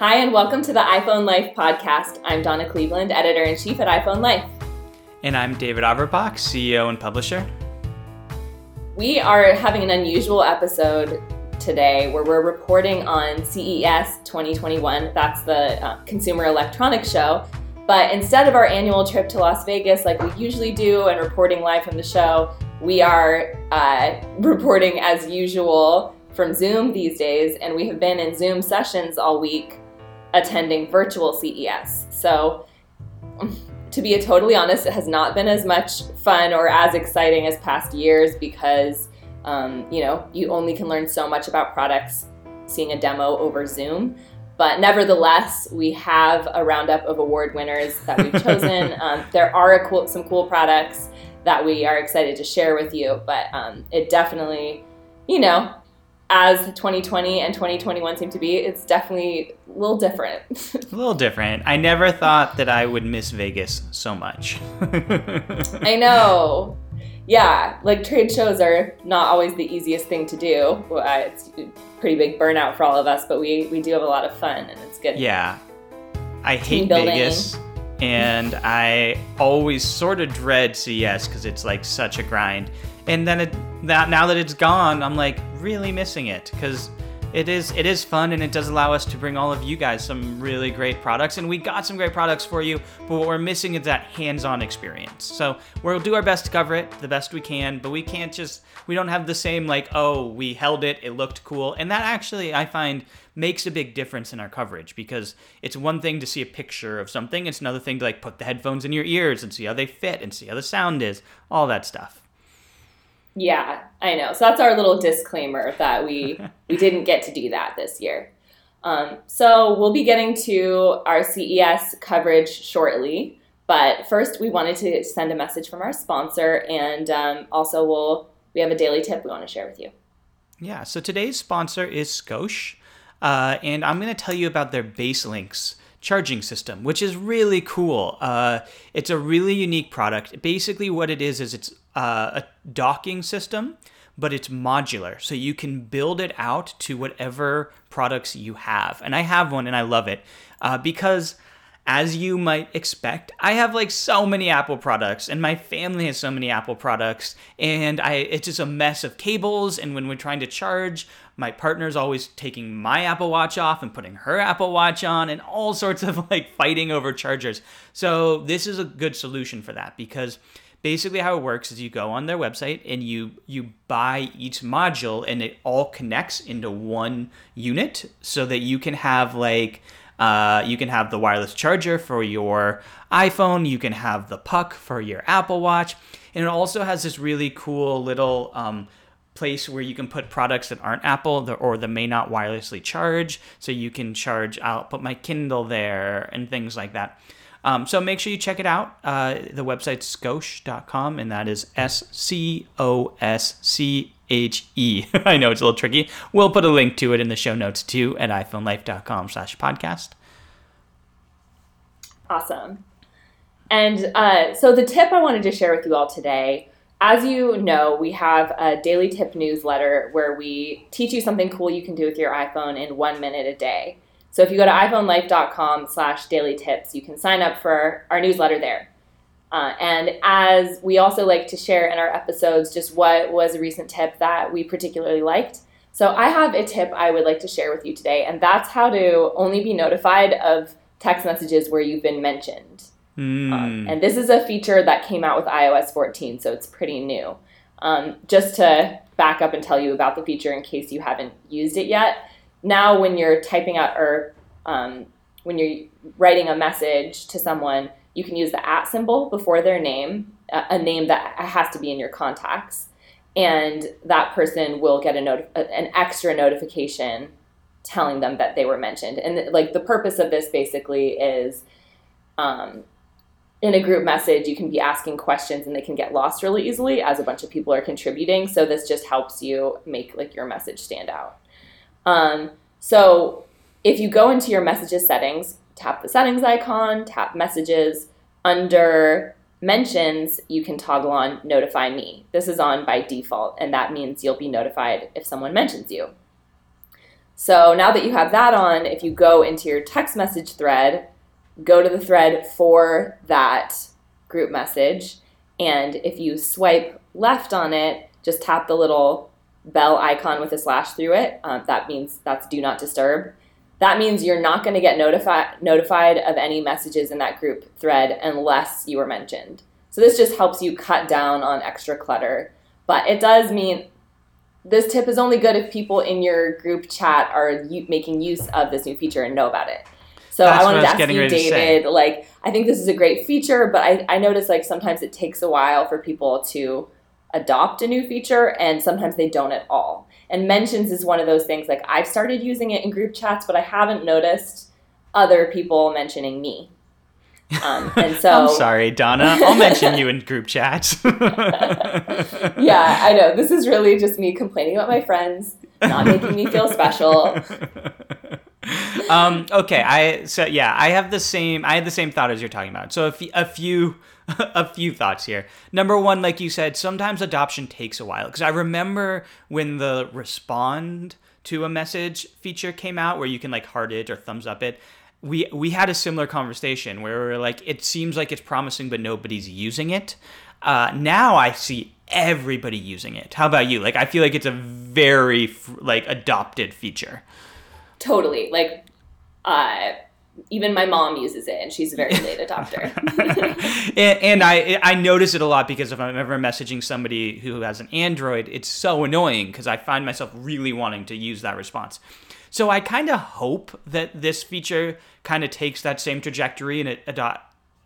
Hi, and welcome to the iPhone Life podcast. I'm Donna Cleveland, editor in chief at iPhone Life. And I'm David Averbach, CEO and publisher. We are having an unusual episode today where we're reporting on CES 2021. That's the uh, Consumer Electronics Show. But instead of our annual trip to Las Vegas, like we usually do, and reporting live from the show, we are uh, reporting as usual from Zoom these days, and we have been in Zoom sessions all week attending virtual CES. So, to be totally honest, it has not been as much fun or as exciting as past years because, um, you know, you only can learn so much about products seeing a demo over Zoom. But nevertheless, we have a roundup of award winners that we've chosen. um, there are cool, some cool products that we are excited to share with you, but um, it definitely, you know, as 2020 and 2021 seem to be, it's definitely a little different. a little different. I never thought that I would miss Vegas so much. I know. Yeah, like trade shows are not always the easiest thing to do. Uh, it's a pretty big burnout for all of us, but we, we do have a lot of fun and it's good. Yeah. I hate Vegas and I always sort of dread CES because it's like such a grind. And then it, that now that it's gone, I'm like really missing it because it is it is fun and it does allow us to bring all of you guys some really great products and we got some great products for you but what we're missing is that hands-on experience. So we'll do our best to cover it the best we can but we can't just we don't have the same like oh we held it it looked cool and that actually i find makes a big difference in our coverage because it's one thing to see a picture of something it's another thing to like put the headphones in your ears and see how they fit and see how the sound is all that stuff yeah, I know. So that's our little disclaimer that we we didn't get to do that this year. Um, so we'll be getting to our CES coverage shortly, but first we wanted to send a message from our sponsor, and um, also we'll we have a daily tip we want to share with you. Yeah. So today's sponsor is Scosche, uh, and I'm going to tell you about their BaseLynx charging system, which is really cool. Uh, it's a really unique product. Basically, what it is is it's uh, a docking system, but it's modular. So you can build it out to whatever products you have. And I have one and I love it uh, because as you might expect, I have like so many Apple products, and my family has so many Apple products, and I it's just a mess of cables. And when we're trying to charge, my partner's always taking my Apple Watch off and putting her Apple Watch on, and all sorts of like fighting over chargers. So this is a good solution for that because basically how it works is you go on their website and you you buy each module and it all connects into one unit so that you can have like uh, you can have the wireless charger for your iPhone. You can have the puck for your Apple Watch. And it also has this really cool little um, place where you can put products that aren't Apple or that may not wirelessly charge. So you can charge, I'll put my Kindle there and things like that. Um, so make sure you check it out. Uh, the website's scosche.com, and that is S C O S C H E. I know it's a little tricky. We'll put a link to it in the show notes too at iPhoneLife.com slash podcast. Awesome. And uh, so the tip I wanted to share with you all today, as you know, we have a daily tip newsletter where we teach you something cool you can do with your iPhone in one minute a day. So if you go to iPhoneLife.com slash daily tips, you can sign up for our newsletter there. Uh, and as we also like to share in our episodes, just what was a recent tip that we particularly liked. So I have a tip I would like to share with you today, and that's how to only be notified of text messages where you've been mentioned. Mm. Um, and this is a feature that came out with iOS 14, so it's pretty new. Um, just to back up and tell you about the feature in case you haven't used it yet. Now, when you're typing out or um, when you're writing a message to someone, you can use the at symbol before their name, a name that has to be in your contacts, and that person will get a an extra notification telling them that they were mentioned. And like the purpose of this basically is um, in a group message, you can be asking questions and they can get lost really easily as a bunch of people are contributing. So this just helps you make like your message stand out. Um, so if you go into your messages settings, tap the settings icon, tap messages. Under mentions, you can toggle on notify me. This is on by default, and that means you'll be notified if someone mentions you. So now that you have that on, if you go into your text message thread, go to the thread for that group message, and if you swipe left on it, just tap the little bell icon with a slash through it. Um, that means that's do not disturb. That means you're not going to get notified notified of any messages in that group thread unless you were mentioned. So this just helps you cut down on extra clutter. But it does mean this tip is only good if people in your group chat are u- making use of this new feature and know about it. So That's I wanted I to ask you, ready to say. David, like I think this is a great feature, but I, I notice like sometimes it takes a while for people to adopt a new feature and sometimes they don't at all. And mentions is one of those things like I've started using it in group chats, but I haven't noticed other people mentioning me. Um, and so I'm sorry, Donna. I'll mention you in group chats. yeah, I know. This is really just me complaining about my friends, not making me feel special. um, okay, I so yeah, I have the same. I had the same thought as you're talking about. So a, fe- a few, a few thoughts here. Number one, like you said, sometimes adoption takes a while because I remember when the respond to a message feature came out, where you can like heart it or thumbs up it. We we had a similar conversation where we were like, it seems like it's promising, but nobody's using it. Uh, now I see everybody using it. How about you? Like, I feel like it's a very like adopted feature. Totally. Like, uh, even my mom uses it, and she's a very late adopter. and, and I I notice it a lot because if I'm ever messaging somebody who has an Android, it's so annoying because I find myself really wanting to use that response. So I kind of hope that this feature kind of takes that same trajectory and it ado-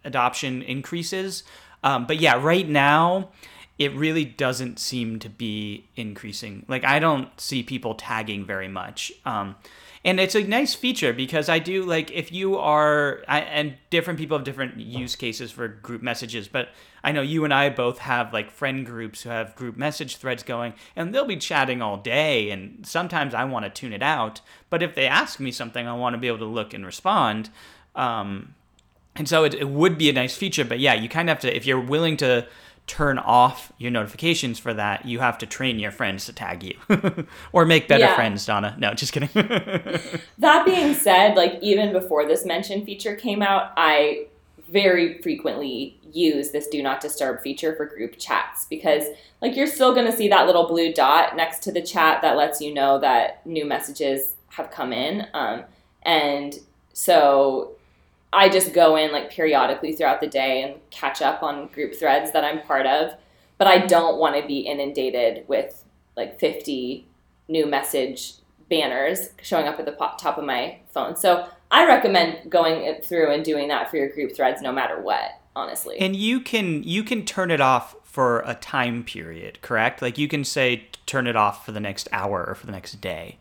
adoption increases. Um, but yeah, right now it really doesn't seem to be increasing. Like I don't see people tagging very much. Um, and it's a nice feature because I do like if you are I, and different people have different use cases for group messages, but I know you and I both have like friend groups who have group message threads going, and they'll be chatting all day. And sometimes I want to tune it out, but if they ask me something, I want to be able to look and respond. Um, and so it, it would be a nice feature, but yeah, you kind of have to if you're willing to turn off your notifications for that, you have to train your friends to tag you or make better Yeah. friends, Donna. No, just kidding. that being said, like, even before this mention feature came out, I very frequently use this do not disturb feature for group chats because like you're still going to see that little blue dot next to the chat that lets you know that new messages have come in um, and so i just go in like periodically throughout the day and catch up on group threads that i'm part of but i don't want to be inundated with like 50 new message banners showing up at the top of my phone so i recommend going through and doing that for your group threads no matter what honestly and you can you can turn it off for a time period, correct? Like you can say turn it off for the next hour or for the next day.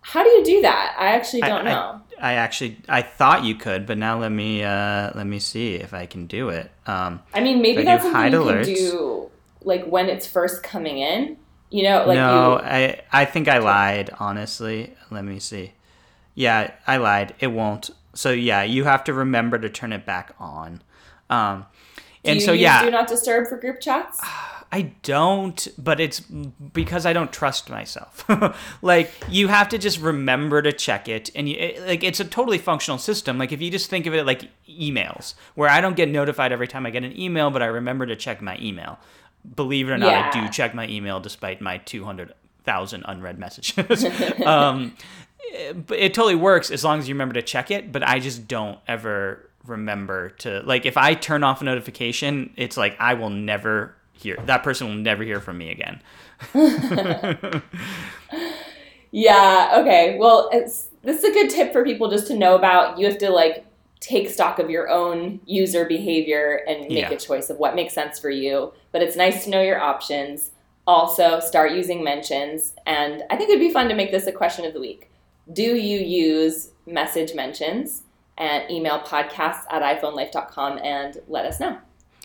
How do you do that? I actually don't I- know. I actually I thought you could, but now let me uh, let me see if I can do it. Um, I, mean, maybe that's something you alerts- can do, like when it's first coming in. You know, like no, you. I I think I lied. Honestly, let me see. Yeah, I lied. It won't. So yeah, you have to remember to turn it back on. Um, and so yeah, do not disturb for group chats. I don't, but it's because I don't trust myself. like you have to just remember to check it, and you, it, like it's a totally functional system. Like if you just think of it like emails, where I don't get notified every time I get an email, but I remember to check my email. Believe it or not, I do check my email despite my two hundred thousand unread messages. um, it, but it totally works as long as you remember to check it. But I just don't ever remember to like if I turn off a notification, it's like I will never hear that person will never hear from me again. Yeah. Okay. Well, it's this is a good tip for people just to know about. You have to like take stock of your own user behavior and make Yeah. a choice of what makes sense for you. But it's nice to know your options. Also, start using mentions, and I think it'd be fun to make this a question of the week. Do you use message mentions? And email podcasts at iPhoneLife.com and let us know.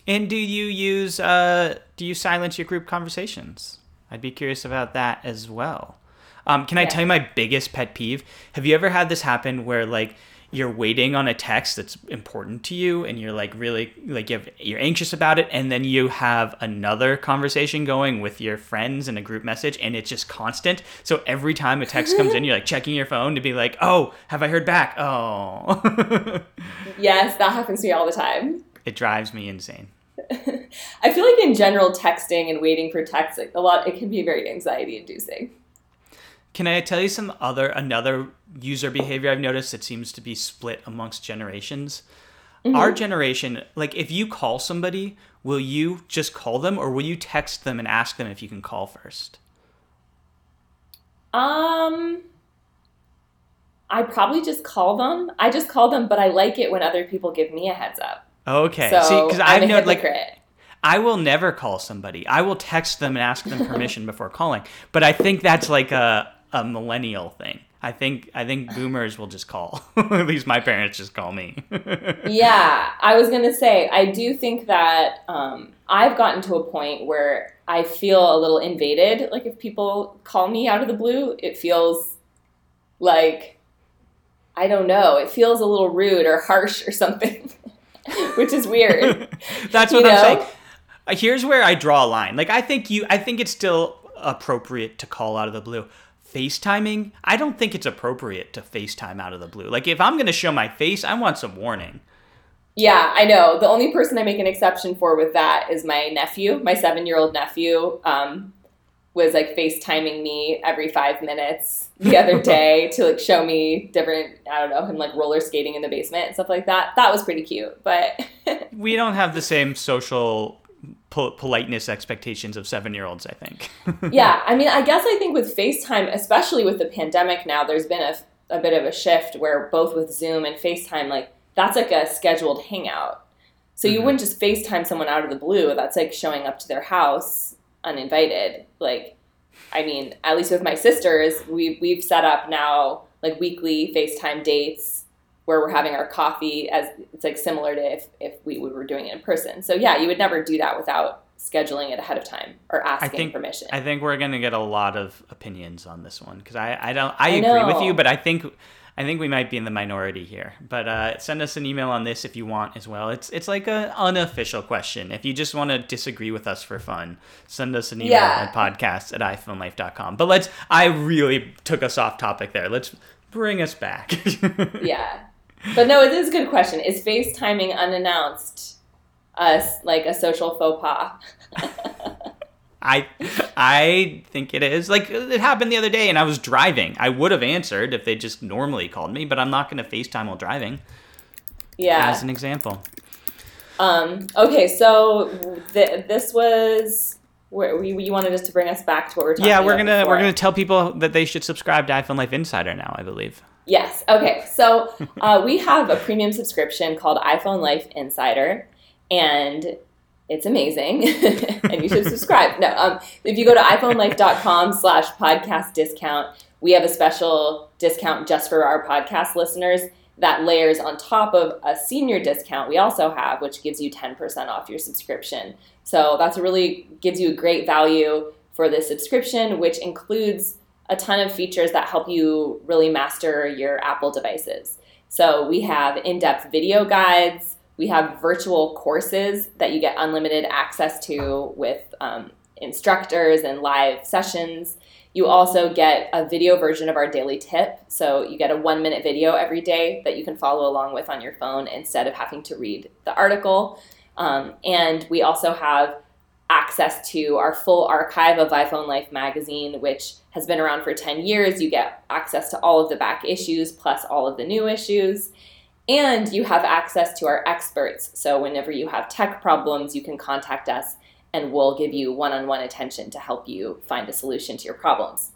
And do you use uh do you silence your group conversations? I'd be curious about that as well. Um, can I tell you my biggest pet peeve? Have you ever had this happen where like you're waiting on a text that's important to you and you're like really like you have, you're anxious about it and then you have another conversation going with your friends in a group message and it's just constant so every time a text comes in you're like checking your phone to be like oh have i heard back oh yes that happens to me all the time it drives me insane i feel like in general texting and waiting for text like a lot it can be very anxiety inducing can I tell you some other another user behavior I've noticed that seems to be split amongst generations? Mm-hmm. Our generation, like if you call somebody, will you just call them or will you text them and ask them if you can call first? Um I probably just call them. I just call them, but I like it when other people give me a heads up. Okay. So See, because I've known like I will never call somebody. I will text them and ask them permission before calling. But I think that's like a a millennial thing. I think I think boomers will just call. At least my parents just call me. yeah, I was gonna say I do think that um, I've gotten to a point where I feel a little invaded. Like if people call me out of the blue, it feels like I don't know. It feels a little rude or harsh or something, which is weird. That's what you I'm know? saying. Uh, here's where I draw a line. Like I think you, I think it's still appropriate to call out of the blue FaceTiming, I don't think it's appropriate to FaceTime out of the blue. Like if I'm going to show my face, I want some warning. Yeah, I know. The only person I make an exception for with that is my nephew. My seven year old nephew um, was like FaceTiming me every five minutes the other day to like show me different, I don't know, him like roller skating in the basement and stuff like that. That was pretty cute. But we don't have the same social politeness expectations of seven year olds, I think. yeah. I mean, I guess I think with FaceTime, especially with the pandemic now, there's been a, a bit of a shift where both with Zoom and FaceTime, like that's like a scheduled hangout. So you mm-hmm. wouldn't just FaceTime someone out of the blue. That's like showing up to their house uninvited. Like, I mean, at least with my sisters, we, we've set up now like weekly FaceTime dates where we're having our coffee as it's like similar to if, if we, we were doing it in person. So yeah, you would never do that without scheduling it ahead of time or asking I think, permission. I think we're gonna get a lot of opinions on this one because I, I don't I, I agree know. with you, but I think I think we might be in the minority here. But uh, send us an email on this if you want as well. It's it's like an unofficial question. If you just want to disagree with us for fun, send us an email yeah. at podcast at iPhoneLife.com. But let's I really took us off topic there. Let's bring us back. yeah. But no, it is a good question. Is FaceTiming unannounced us like a social faux pas? I I think it is. Like it happened the other day and I was driving. I would have answered if they just normally called me, but I'm not going to FaceTime while driving. Yeah. As an example. Um okay, so th- this was where we, you wanted us to bring us back to what we're talking Yeah, we're going to we're going to tell people that they should subscribe to iPhone Life Insider now, I believe. Yes. Okay. So uh, we have a premium subscription called iPhone Life Insider, and it's amazing, and you should subscribe. No, um, if you go to iPhoneLife.com/slash podcast discount, we have a special discount just for our podcast listeners that layers on top of a senior discount we also have, which gives you 10% off your subscription. So that's really gives you a great value for the subscription, which includes a ton of features that help you really master your Apple devices. So we have in depth video guides, we have virtual courses that you get unlimited access to with um, instructors and live sessions. You also get a video version of our daily tip. So you get a one minute video every day that you can follow along with on your phone instead of having to read the article. Um, and we also have access to our full archive of iPhone Life magazine, which has been around for 10 years. You get access to all of the back issues plus all of the new issues. And you have access to our experts. So, whenever you have tech problems, you can contact us and we'll give you one on one attention to help you find a solution to your problems.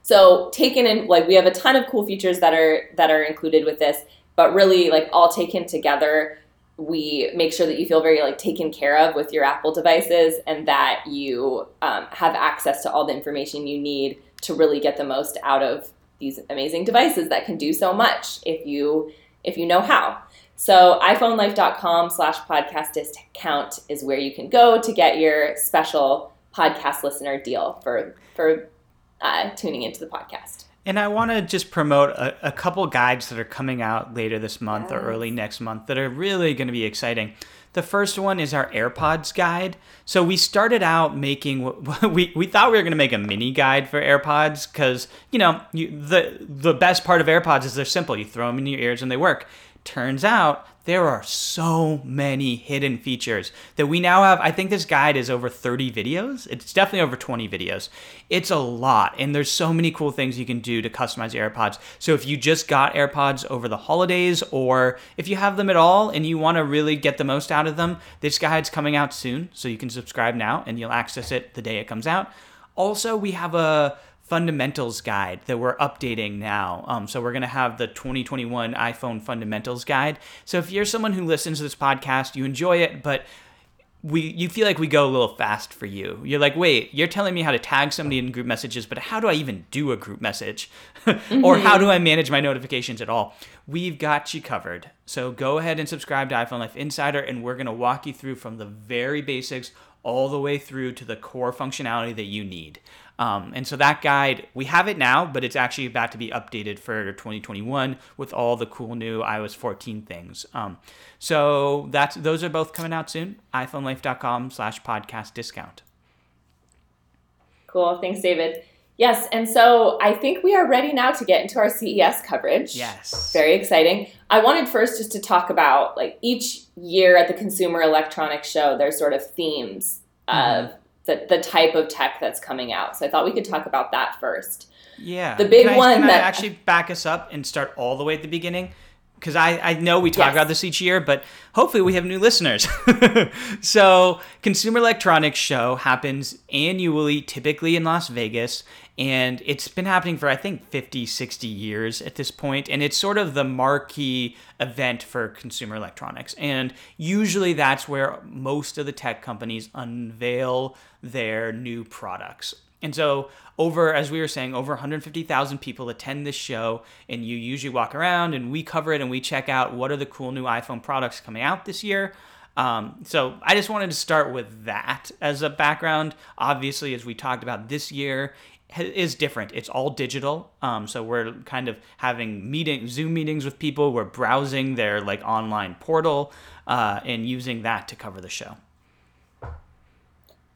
So, taken in, like, we have a ton of cool features that are that are included with this, but really, like, all taken together, we make sure that you feel very like taken care of with your Apple devices and that you um, have access to all the information you need to really get the most out of these amazing devices that can do so much if you if you know how. So iPhoneLife.com slash podcast discount is where you can go to get your special podcast listener deal for for uh, tuning into the podcast. And I want to just promote a, a, couple guides that are coming out later this month yes. or early next month that are really going to be exciting. The first one is our AirPods guide. So we started out making we we thought we were going to make a mini guide for AirPods because you know you, the the best part of AirPods is they're simple. You throw them in your ears and they work. Turns out there are so many hidden features that we now have. I think this guide is over 30 videos. It's definitely over 20 videos. It's a lot, and there's so many cool things you can do to customize AirPods. So if you just got AirPods over the holidays, or if you have them at all and you want to really get the most out of them, this guide's coming out soon. So you can subscribe now and you'll access it the day it comes out. Also, we have a fundamentals guide that we're updating now. Um, so we're going to have the 2021 iPhone fundamentals guide. So if you're someone who listens to this podcast, you enjoy it, but we you feel like we go a little fast for you. You're like, wait, you're telling me how to tag somebody in group messages, but how do I even do a group message? Or how do I manage my notifications at all? We've got you covered. So go ahead and subscribe to iPhone Life Insider, and we're gonna walk you through from the very basics all the way through to the core functionality that you need. Um, and so that guide, we have it now, but it's actually about to be updated for 2021 with all the cool new iOS 14 things. Um, so that's those are both coming out soon. iPhoneLife.com slash podcast discount. Cool. Thanks, David. Yes, and so I think we are ready now to get into our CES coverage. Yes. Very exciting. I wanted first just to talk about like each year at the Consumer Electronics Show, there's sort of themes mm-hmm. of the, the type of tech that's coming out. So I thought we could talk about that first. Yeah. The big I, one can that I actually back us up and start all the way at the beginning because I, I know we talk yes. about this each year, but hopefully we have new listeners. so, Consumer Electronics Show happens annually, typically in Las Vegas, and it's been happening for, I think, 50, 60 years at this point, and it's sort of the marquee event for consumer electronics. And usually that's where most of the tech companies unveil their new products. And so, over, as we were saying, over 150,000 people attend this show, and you usually walk around and we cover it and we check out what are the cool new iPhone products coming out this year. Um, so I just wanted to start with that as a background. Obviously, as we talked about this year, is different. It's all digital. Um, so we're kind of having meeting Zoom meetings with people. We're browsing their like online portal uh, and using that to cover the show.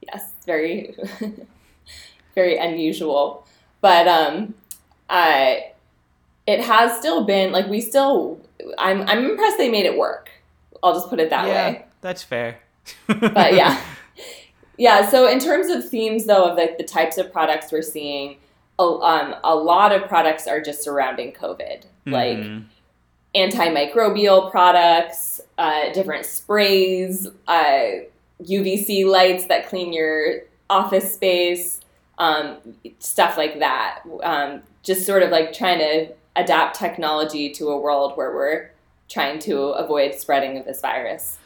Yes, very very unusual. But um, I, it has still been like we still. I'm I'm impressed they made it work. I'll just put it that yeah, way. That's fair. but yeah, yeah. So in terms of themes, though, of like the types of products we're seeing, a, um, a lot of products are just surrounding COVID, mm-hmm. like antimicrobial products, uh, different sprays, uh, UVC lights that clean your office space, um, stuff like that. Um, just sort of like trying to adapt technology to a world where we're trying to avoid spreading of this virus.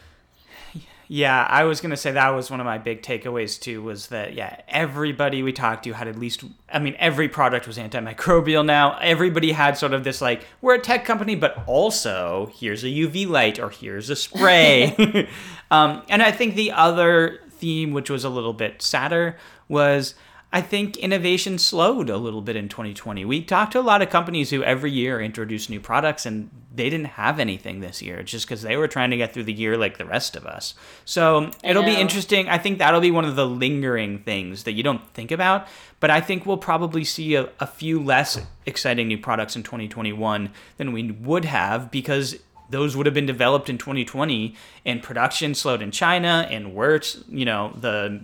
Yeah, I was gonna say that was one of my big takeaways too. Was that yeah, everybody we talked to had at least. I mean, every product was antimicrobial now. Everybody had sort of this like we're a tech company, but also here's a UV light or here's a spray. um, and I think the other theme, which was a little bit sadder, was I think innovation slowed a little bit in 2020. We talked to a lot of companies who every year introduce new products and they didn't have anything this year just because they were trying to get through the year like the rest of us. So it'll be interesting. I think that'll be one of the lingering things that you don't think about. But I think we'll probably see a, a few less exciting new products in 2021 than we would have because those would have been developed in 2020 and production slowed in China and worse, you know, the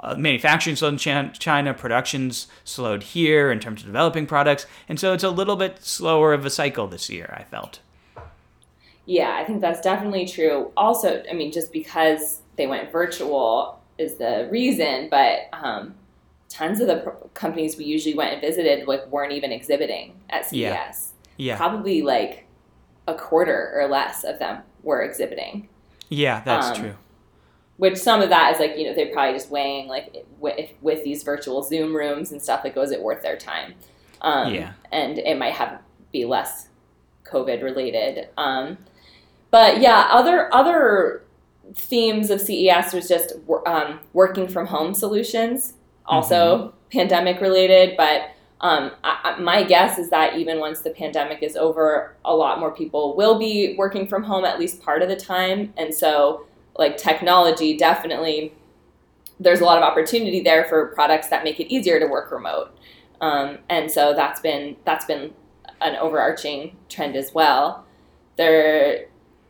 uh, manufacturing slowed in China, production's slowed here in terms of developing products, and so it's a little bit slower of a cycle this year. I felt. Yeah, I think that's definitely true. Also, I mean, just because they went virtual is the reason, but um, tons of the pro- companies we usually went and visited like weren't even exhibiting at CES. Yeah. yeah. Probably like a quarter or less of them were exhibiting. Yeah, that's um, true which some of that is like you know they're probably just weighing like with, with these virtual zoom rooms and stuff like was it worth their time um, yeah and it might have be less covid related um, but yeah other other themes of ces was just um, working from home solutions also mm-hmm. pandemic related but Um, I, my guess is that even once the pandemic is over, a lot more people will be working from home at least part of the time. And so, like, technology definitely, there's a lot of opportunity there for products that make it easier to work remote. Um, and so that's been that's been an overarching trend as well. There,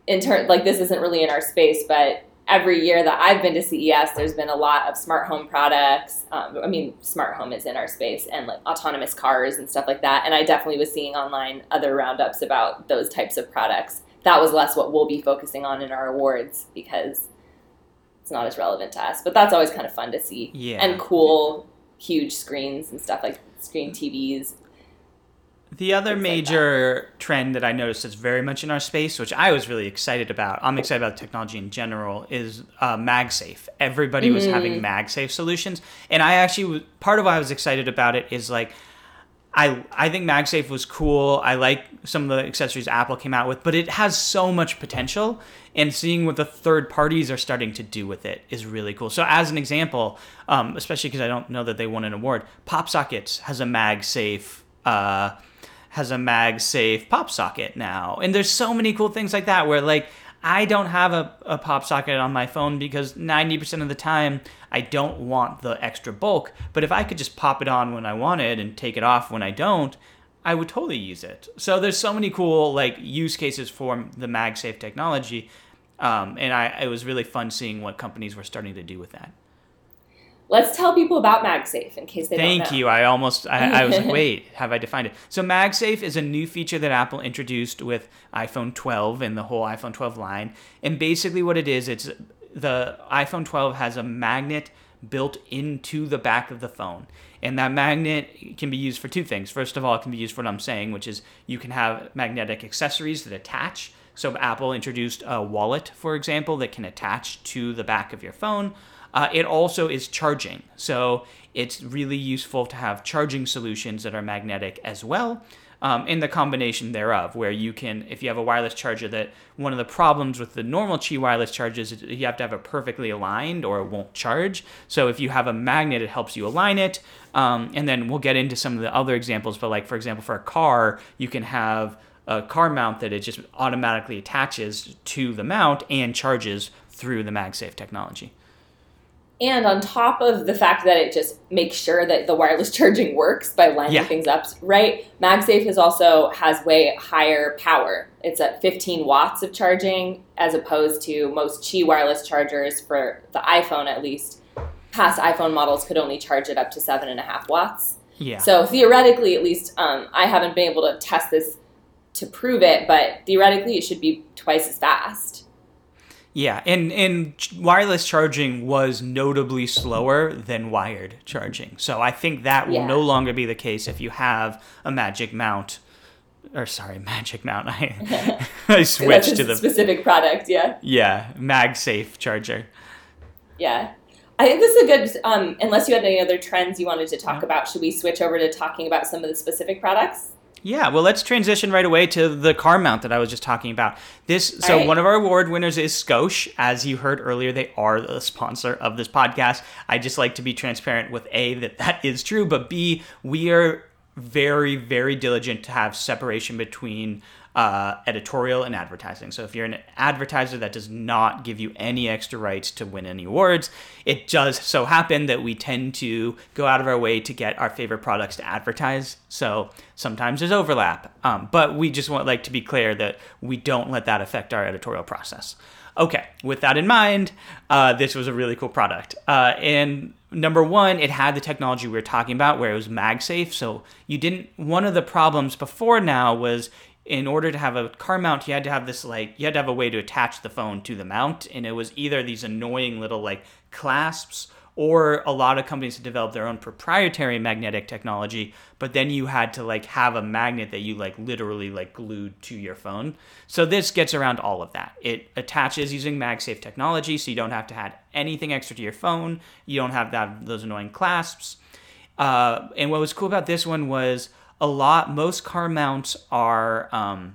in turn, like this isn't really in our space, but every year that I've been to CES, there's been a lot of smart home products. Um, I mean, smart home is in our space and like autonomous cars and stuff like that. And I definitely was seeing online other roundups about those types of products. That was less what we'll be focusing on in our awards because it's not as relevant to us. But that's always kind of fun to see. Yeah. And cool, huge screens and stuff like screen TVs. The other Things like major trend that I noticed is very much in our space, which I was really excited about. I'm excited about technology in general. Is uh, MagSafe. Everybody was having MagSafe solutions, and I actually part of why I was excited about it is like. I, I think MagSafe was cool. I like some of the accessories Apple came out with, but it has so much potential. And seeing what the third parties are starting to do with it is really cool. So, as an example, um, especially because I don't know that they won an award, PopSockets has a MagSafe uh, has a MagSafe pop socket now. And there's so many cool things like that where like I don't have a, a pop socket on my phone because 90% of the time I don't want the extra bulk. But if I could just pop it on when I want it and take it off when I don't, I would totally use it. So there's so many cool like use cases for the MagSafe technology. Um, and I, it was really fun seeing what companies were starting to do with that. Let's tell people about MagSafe in case they Thank don't know. you. I almost I, I was like, wait, have I defined it? So MagSafe is a new feature that Apple introduced with iPhone 12 and the whole iPhone 12 line. And basically what it is, it's the iPhone 12 has a magnet built into the back of the phone. And that magnet can be used for two things. First of all, it can be used for what I'm saying, which is you can have magnetic accessories that attach. So Apple introduced a wallet, for example, that can attach to the back of your phone. Uh, it also is charging. So it's really useful to have charging solutions that are magnetic as well. Um, in the combination thereof, where you can, if you have a wireless charger, that one of the problems with the normal Qi wireless chargers is you have to have it perfectly aligned or it won't charge. So if you have a magnet, it helps you align it. Um, and then we'll get into some of the other examples, but like for example, for a car, you can have a car mount that it just automatically attaches to the mount and charges through the MagSafe technology. And on top of the fact that it just makes sure that the wireless charging works by lining Yeah. things up, right? MagSafe is also has way higher power. It's at 15 watts of charging as opposed to most Qi wireless chargers for the iPhone at least. Past iPhone models could only charge it up to seven and a half watts. Yeah. So theoretically, at least, um, I haven't been able to test this to prove it, but theoretically, it should be twice as fast. Yeah, and and wireless charging was notably slower than wired charging. So I think that will Yeah. no longer be the case if you have a Magic Mount, or sorry, Magic Mount. I I switched to the specific product, yeah. yeah MagSafe charger. Yeah. I think this is a good, um, unless you had any other trends you wanted to talk No. about, should we switch over to talking about some of the specific products? Yeah, well, let's transition right away to the car mount that I was just talking about. This, so right. one of our award winners is Scosche. As you heard earlier, they are the sponsor of this podcast. I just like to be transparent with a that that is true, but b we are very very diligent to have separation between uh, editorial and advertising. So if you're an advertiser, that does not give you any extra rights to win any awards. It does so happen that we tend to go out of our way to get our favorite products to advertise. So sometimes there's overlap, um, but we just want like to be clear that we don't let that affect our editorial process. Okay, with that in mind, uh, this was a really cool product. Uh, and number one, it had the technology we were talking about where it was MagSafe. So you didn't, one of the problems before now was in order to have a car mount, you had to have this like, you had to have a way to attach the phone to the mount. And it was either these annoying little like clasps or a lot of companies had developed their own proprietary magnetic technology but then you had to like have a magnet that you like literally like glued to your phone. So this gets around all of that. It attaches using magsafe technology so you don't have to add anything extra to your phone. You don't have that those annoying clasps. Uh, and what was cool about this one was a lot most car mounts are um,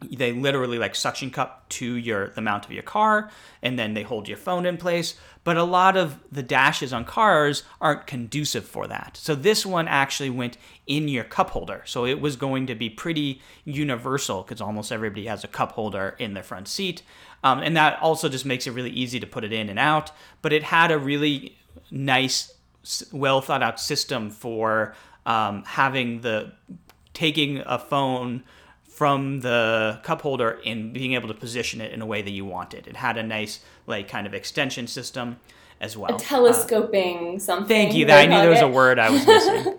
they literally like suction cup to your the mount of your car and then they hold your phone in place but a lot of the dashes on cars aren't conducive for that. So this one actually went in your cup holder. So it was going to be pretty universal because almost everybody has a cup holder in their front seat. Um, and that also just makes it really easy to put it in and out. But it had a really nice well thought out system for um, having the taking a phone from the cup holder and being able to position it in a way that you wanted. It had a nice like kind of extension system as well. A telescoping uh, something. Thank you. That I knew there was a word I was missing.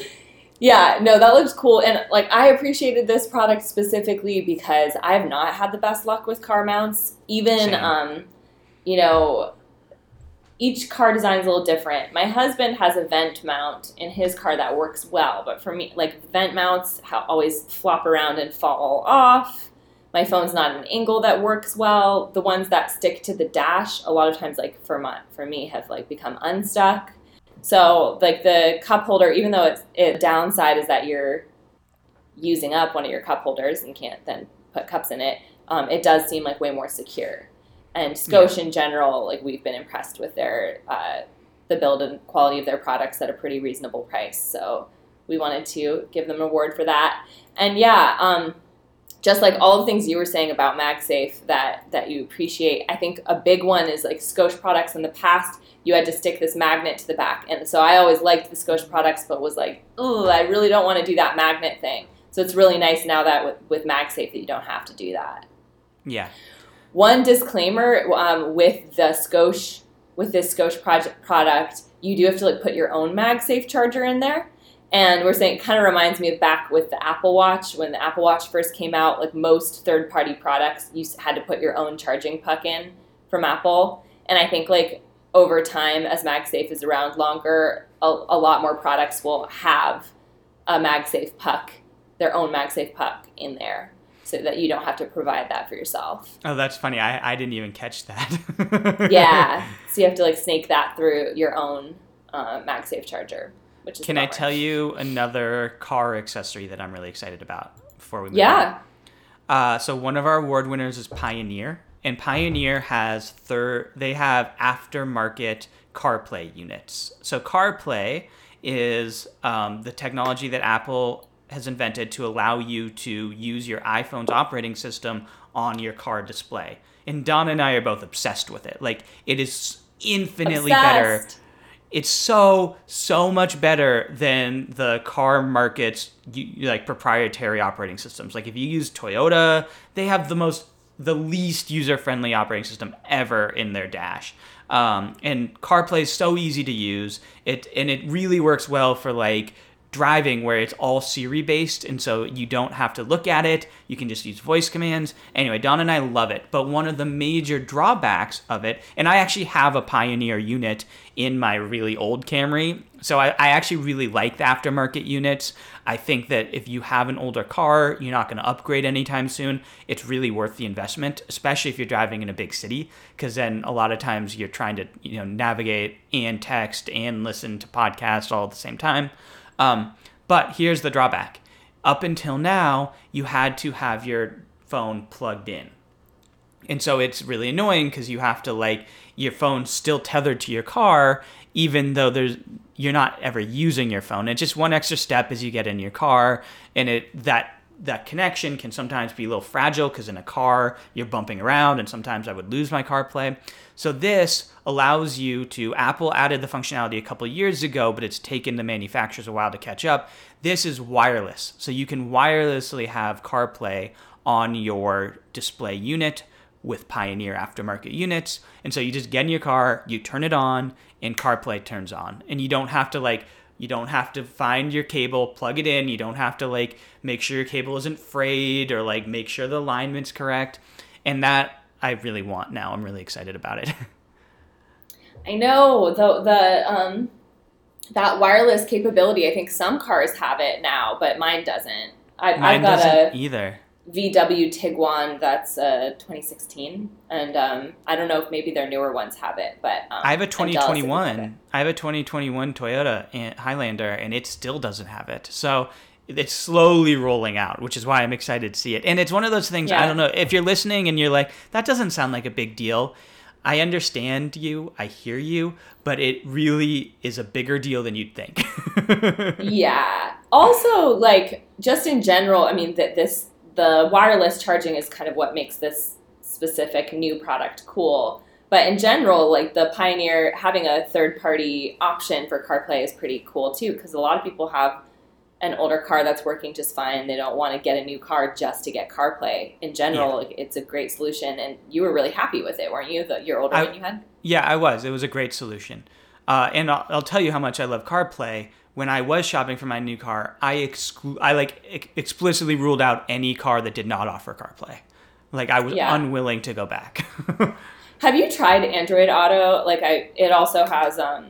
yeah, no, that looks cool. And like I appreciated this product specifically because I have not had the best luck with car mounts. Even Same. um, you know, each car design is a little different. My husband has a vent mount in his car that works well, but for me, like vent mounts always flop around and fall off. My phone's not an angle that works well. The ones that stick to the dash, a lot of times, like for my for me, have like become unstuck. So like the cup holder, even though it's it downside is that you're using up one of your cup holders and can't then put cups in it. Um, it does seem like way more secure and Scosche yeah. in general, like we've been impressed with their uh, the build and quality of their products at a pretty reasonable price. So we wanted to give them an award for that. And yeah, um, just like all the things you were saying about MagSafe that that you appreciate, I think a big one is like Scosche products in the past. You had to stick this magnet to the back, and so I always liked the Scosche products, but was like, oh, I really don't want to do that magnet thing. So it's really nice now that with, with MagSafe that you don't have to do that. Yeah. One disclaimer um, with the Scosche with this Scosche project product, you do have to like put your own MagSafe charger in there. And we're saying it kind of reminds me of back with the Apple Watch when the Apple Watch first came out. Like most third-party products, you had to put your own charging puck in from Apple. And I think like over time, as MagSafe is around longer, a, a lot more products will have a MagSafe puck, their own MagSafe puck in there so that you don't have to provide that for yourself. Oh, that's funny. I, I didn't even catch that. yeah. So you have to like snake that through your own uh, MagSafe charger, which is Can I tell you another car accessory that I'm really excited about before we move Yeah. On? Uh, so one of our award winners is Pioneer, and Pioneer has third. They have aftermarket CarPlay units. So CarPlay is um, the technology that Apple has invented to allow you to use your iPhone's operating system on your car display. And Don and I are both obsessed with it. Like it is infinitely obsessed. better. It's so so much better than the car market's like proprietary operating systems. Like if you use Toyota, they have the most the least user friendly operating system ever in their dash. Um, and CarPlay is so easy to use. It and it really works well for like driving where it's all Siri based, and so you don't have to look at it. You can just use voice commands. Anyway, Don and I love it. But one of the major drawbacks of it, and I actually have a Pioneer unit in my really old Camry, so I, I actually really like the aftermarket units. I think that if you have an older car, you're not going to upgrade anytime soon. It's really worth the investment, especially if you're driving in a big city, because then a lot of times you're trying to you know navigate and text and listen to podcasts all at the same time. Um, but here's the drawback. Up until now, you had to have your phone plugged in. And so it's really annoying because you have to like your phone's still tethered to your car, even though there's you're not ever using your phone. It's just one extra step as you get in your car, and it that that connection can sometimes be a little fragile because in a car you're bumping around, and sometimes I would lose my CarPlay. So this allows you to Apple added the functionality a couple years ago, but it's taken the manufacturers a while to catch up. This is wireless. So you can wirelessly have CarPlay on your display unit with Pioneer aftermarket units. And so you just get in your car, you turn it on, and CarPlay turns on. And you don't have to like you don't have to find your cable, plug it in. You don't have to like make sure your cable isn't frayed or like make sure the alignment's correct. And that I really want now. I'm really excited about it. I know the the um that wireless capability. I think some cars have it now, but mine doesn't. I, mine I've got doesn't a either. VW Tiguan that's uh 2016, and um, I don't know if maybe their newer ones have it, but um, I have a 2021. I have a 2021 Toyota Highlander, and it still doesn't have it. So it's slowly rolling out, which is why I'm excited to see it. And it's one of those things I don't know if you're listening and you're like that doesn't sound like a big deal. I understand you, I hear you, but it really is a bigger deal than you'd think. yeah. Also, like just in general, I mean that this the wireless charging is kind of what makes this specific new product cool. But in general, like the Pioneer having a third party option for CarPlay is pretty cool too, because a lot of people have an older car that's working just fine. They don't want to get a new car just to get CarPlay. In general, Yeah. it's a great solution, and you were really happy with it, weren't you? The, your older I- one you had. Yeah, I was. It was a great solution. Uh, and I'll, I'll tell you how much I love CarPlay. When I was shopping for my new car, I exclu- I like ex- explicitly ruled out any car that did not offer CarPlay. Like I was Yeah. unwilling to go back. Have you tried Android Auto? Like I, it also has um,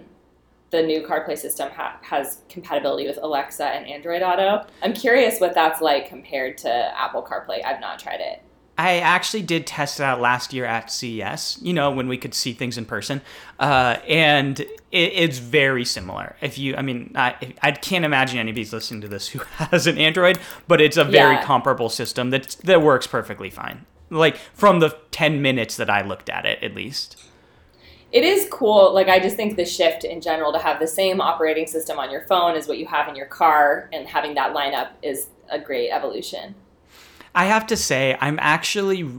the new CarPlay system ha- has compatibility with Alexa and Android Auto. I'm curious what that's like compared to Apple CarPlay. I've not tried it. I actually did test it out last year at CES, you know, when we could see things in person. Uh, and it, it's very similar. If you, I mean, I, I can't imagine anybody's listening to this who has an Android, but it's a very Yeah. comparable system that, that works perfectly fine. Like from the 10 minutes that I looked at it, at least. It is cool. Like I just think the shift in general to have the same operating system on your phone as what you have in your car, and having that lineup is a great evolution. I have to say, I'm actually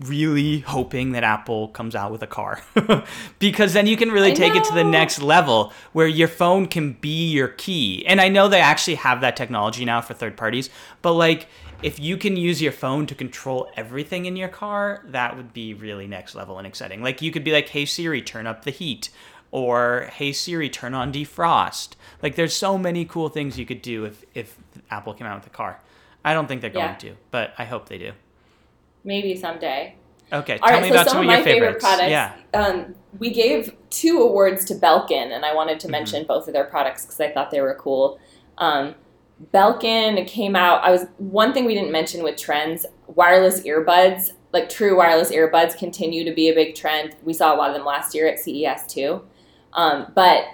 really hoping that Apple comes out with a car because then you can really I take it to the next level where your phone can be your key. And I know they actually have that technology now for third parties, but like if you can use your phone to control everything in your car, that would be really next level and exciting. Like you could be like, "Hey Siri, turn up the heat." Or, "Hey Siri, turn on defrost." Like there's so many cool things you could do if if Apple came out with a car. I don't think they're going Yeah. to, but I hope they do. Maybe someday. Okay, All tell right, me so about some, some, of your my favorite products. Yeah. Um, we gave two awards to Belkin, and I wanted Mm-hmm. to mention both of their products because I thought they were cool. Um, Belkin came out. I was one thing we didn't mention with trends: wireless earbuds, like true wireless earbuds, continue to be a big trend. We saw a lot of them last year at CES too. Um, but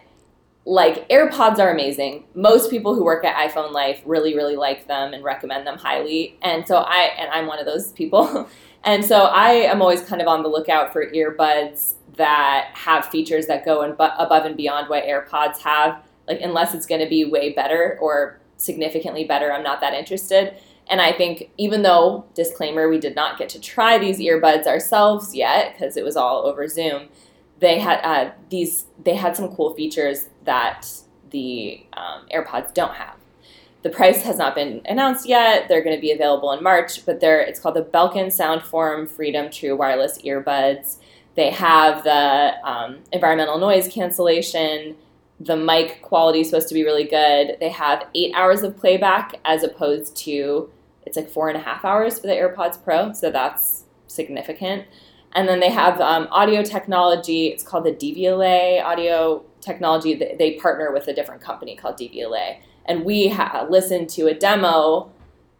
like AirPods are amazing. Most people who work at iPhone Life really, really like them and recommend them highly. And so I and I'm one of those people. and so I am always kind of on the lookout for earbuds that have features that go and above and beyond what AirPods have. Like unless it's going to be way better or significantly better, I'm not that interested. And I think even though disclaimer, we did not get to try these earbuds ourselves yet because it was all over Zoom they had uh, these they had some cool features that the um, AirPods don't have. The price has not been announced yet. They're going to be available in March, but they're it's called the Belkin Soundform Freedom True Wireless Earbuds. They have the um, environmental noise cancellation. The mic quality is supposed to be really good. They have eight hours of playback as opposed to it's like four and a half hours for the AirPods Pro, so that's significant. And then they have um, audio technology. It's called the Devialet audio technology. They, partner with a different company called Devialet. And we ha- listened to a demo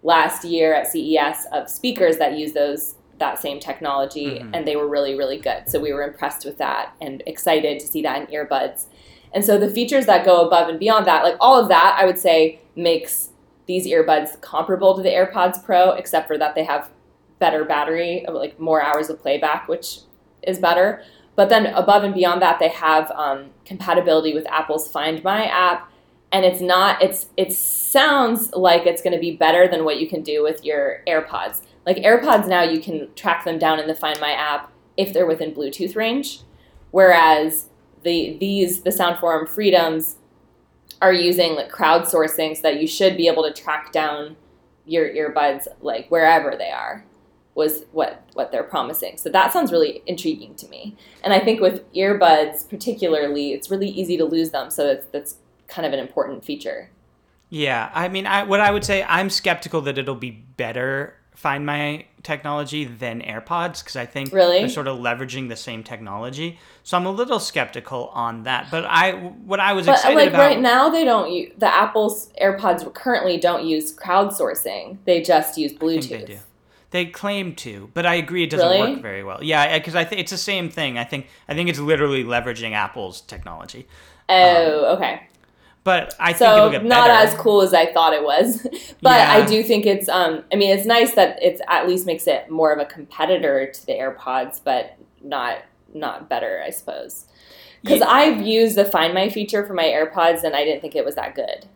last year at CES of speakers that use those that same technology, Mhm. and they were really, really good. So we were impressed with that and excited to see that in earbuds. And so the features that go above and beyond that, like all of that, I would say makes these earbuds comparable to the AirPods Pro, except for that they have better battery, like more hours of playback, which is better. But then above and beyond that, they have um, compatibility with Apple's Find My app, and it's not. It's it sounds like it's going to be better than what you can do with your AirPods. Like AirPods now, you can track them down in the Find My app if they're within Bluetooth range, whereas the these the Soundform Freedoms are using like crowdsourcing so that you should be able to track down your earbuds like wherever they are was what what they're promising. So that sounds really intriguing to me. And I think with earbuds particularly, it's really easy to lose them. So that's that's kind of an important feature. Yeah, I mean, I, what I would say, I'm skeptical that it'll be better Find My technology than AirPods because I think Really? they're sort of leveraging the same technology. So I'm a little skeptical on that. But I, what I was But excited like about, right now, they don't use the Apple's AirPods currently don't use crowdsourcing. They just use Bluetooth. Think they claim to, but I agree it doesn't Really? work very well. Yeah, because I think it's the same thing. I think I think it's literally leveraging Apple's technology. Oh, okay. But I think so it'll get not better. as cool as I thought it was, but Yeah. I do think it's. Um, I mean, it's nice that it's at least makes it more of a competitor to the AirPods, but not not better, I suppose. Because Yeah. I've used the Find My feature for my AirPods, and I didn't think it was that good.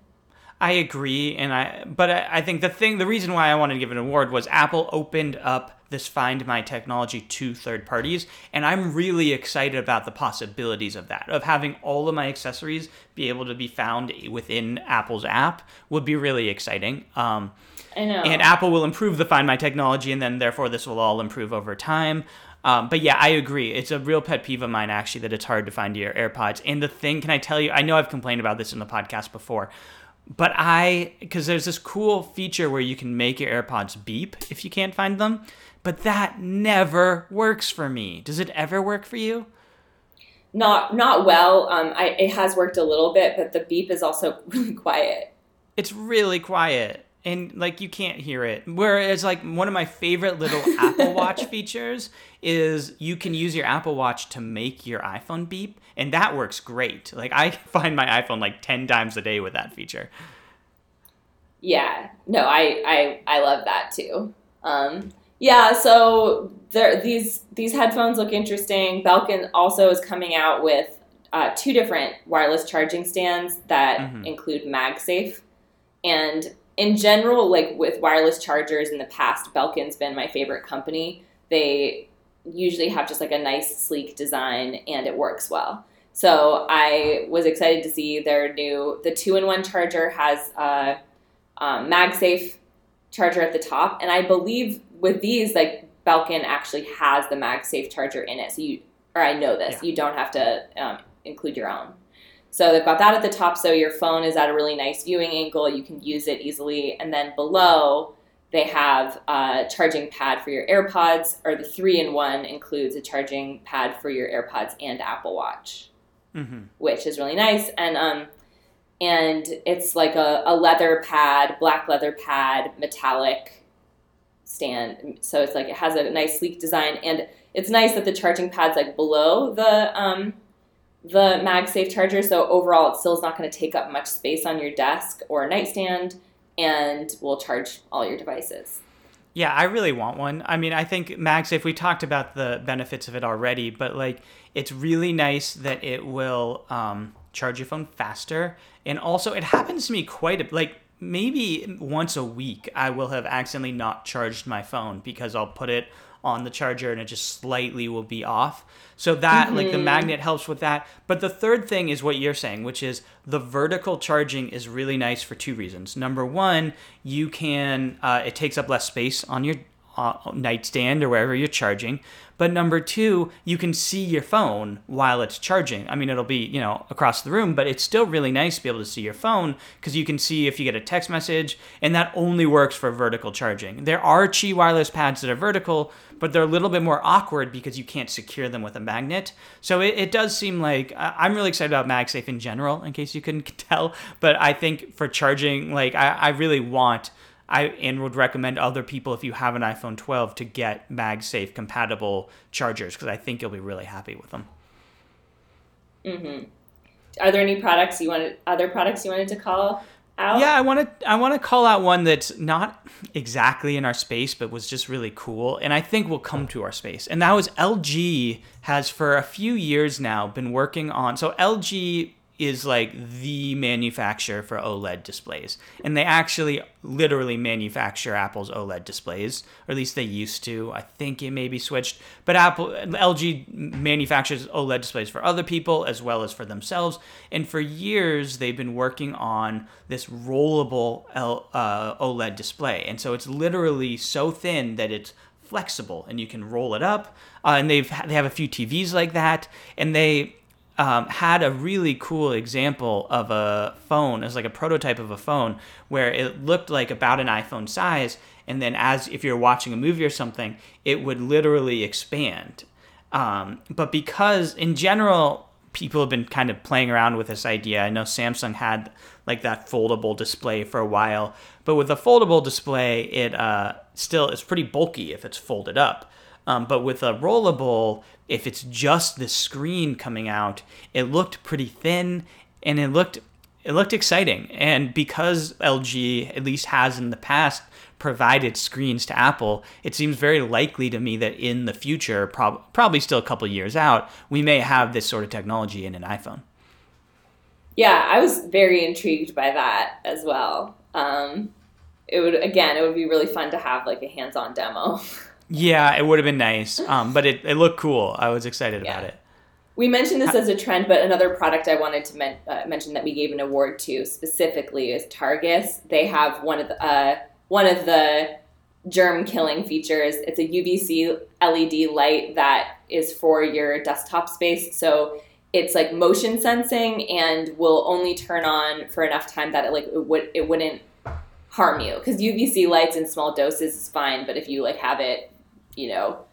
I agree, and I but I, I think the thing, the reason why I wanted to give an award was Apple opened up this Find My technology to third parties, and I'm really excited about the possibilities of that. Of having all of my accessories be able to be found within Apple's app would be really exciting. Um, I know. and Apple will improve the Find My technology, and then therefore this will all improve over time. Um, but yeah, I agree. It's a real pet peeve of mine actually that it's hard to find your AirPods. And the thing, can I tell you? I know I've complained about this in the podcast before, but I because there's this cool feature where you can make your AirPods beep if you can't find them, but that never works for me. Does it ever work for you? not not well. Um, I it has worked a little bit, but the beep is also really quiet. It's really quiet and like you can't hear it. Whereas like one of my favorite little Apple Watch features is you can use your Apple Watch to make your iPhone beep and that works great. Like I find my iPhone like 10 times a day with that feature. Yeah, no, I I I love that too. Um, yeah, so there these these headphones look interesting. Belkin also is coming out with uh, two different wireless charging stands that Mhm. include MagSafe, and in general, like with wireless chargers in the past, Belkin's been my favorite company. They usually have just like a nice sleek design and it works well. So I was excited to see their new the two in one charger has a um, MagSafe charger at the top, and I believe with these, like Belkin actually has the MagSafe charger in it. So you, or I know this, Yeah. you don't have to um, include your own. So they've got that at the top, so your phone is at a really nice viewing angle. You can use it easily, and then below they have a charging pad for your AirPods, or the three in one includes a charging pad for your AirPods and Apple Watch hmm which is really nice. And um, and it's like a, a leather pad, black leather pad, metallic stand. So it's like it has a nice sleek design, and it's nice that the charging pad's like below the um, the MagSafe charger. So overall, it still is not going to take up much space on your desk or nightstand, and will charge all your devices. Yeah, I really want one. I mean, I think MagSafe, we talked about the benefits of it already, but like it's really nice that it will um, charge your phone faster. And also, it happens to me quite a like maybe once a week, I will have accidentally not charged my phone because I'll put it on the charger and it just slightly will be off. So that like the magnet helps with that. But the third thing is what you're saying, which is the vertical charging is really nice for two reasons. Number one, you can uh, it takes up less space on your uh, nightstand or wherever you're charging. But number two, you can see your phone while it's charging. I mean, it'll be, you know, across the room, but it's still really nice to be able to see your phone because you can see if you get a text message, and that only works for vertical charging. There are Qi wireless pads that are vertical, but they're a little bit more awkward because you can't secure them with a magnet. So it, it does seem like I'm really excited about MagSafe in general, in case you couldn't tell. But I think for charging, like, I, I really want. I and would recommend other people if you have an iPhone 12 to get MagSafe compatible chargers because I think you'll be really happy with them. Mm-hmm. Are there any products you wanted? Other products you wanted to call out? Yeah, I want to I want to call out one that's not exactly in our space but was just really cool and I think will come to our space. And that was LG has for a few years now been working on so LG is like the manufacturer for OLED displays. And they actually literally manufacture Apple's OLED displays, or at least they used to. I think it may be switched, but Apple LG manufactures OLED displays for other people as well as for themselves. And for years they've been working on this rollable L, uh, OLED display. And so it's literally so thin that it's flexible and you can roll it up. Uh, and they've they have a few TVs like that, and they um, had a really cool example of a phone as like a prototype of a phone where it looked like about an iPhone size, and then as if you're watching a movie or something, it would literally expand. Um, but because in general, people have been kind of playing around with this idea. I know Samsung had like that foldable display for a while, but with a foldable display, it uh, still is pretty bulky if it's folded up. Um, but with a rollable, if it's just the screen coming out, it looked pretty thin and it looked it looked exciting. And because LG at least has in the past provided screens to Apple, it seems very likely to me that in the future, prob- probably still a couple years out, we may have this sort of technology in an iPhone. Yeah, I was very intrigued by that as well. Um, it would again, it would be really fun to have like a hands-on demo. Yeah, it would have been nice, um, but it, it looked cool. I was excited Yeah. about it. We mentioned this as a trend, but another product I wanted to men- uh, mention that we gave an award to specifically is Targus. They have one of the uh, one of the germ killing features. It's a UVC LED light that is for your desktop space. So it's like motion sensing and will only turn on for enough time that it like it would it wouldn't harm you because UVC lights in small doses is fine, but if you like have it, you know,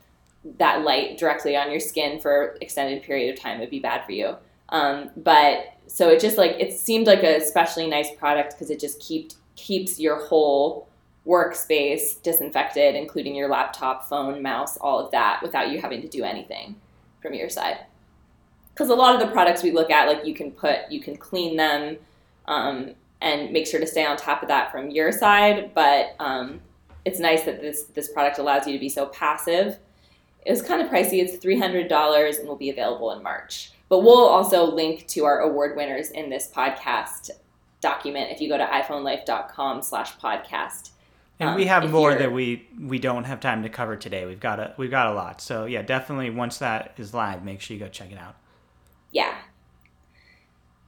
that light directly on your skin for extended period of time would be bad for you. Um, but so it just like it seemed like a especially nice product because it just keep keeps your whole workspace disinfected, including your laptop, phone, mouse, all of that, without you having to do anything from your side. Because a lot of the products we look at, like you can put, you can clean them, um, and make sure to stay on top of that from your side. But um, it's nice that this this product allows you to be so passive. It was kind of pricey. It's three hundred dollars and will be available in March. But we'll also link to our award winners in this podcast document if you go to iPhoneLife.com slash podcast. And Um, we have more that we we don't have time to cover today. We've got a we've got a lot. So yeah, definitely once that is live, make sure you go check it out. Yeah.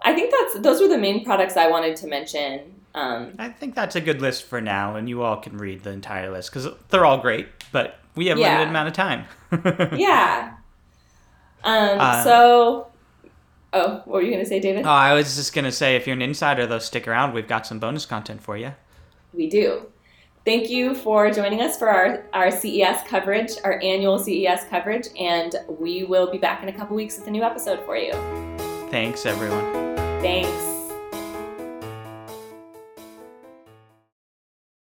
I think that's those were the main products I wanted to mention. Um, I think that's a good list for now, and you all can read the entire list because they're all great. But we have Yeah. limited amount of time. yeah. Um, Uh, so, oh, what were you going to say, David? Oh, I was just gonna say, if you're an insider, though, stick around. We've got some bonus content for you. We do. Thank you for joining us for our, our CES coverage, our annual CES coverage, and we will be back in a couple weeks with a new episode for you. Thanks, everyone. Thanks.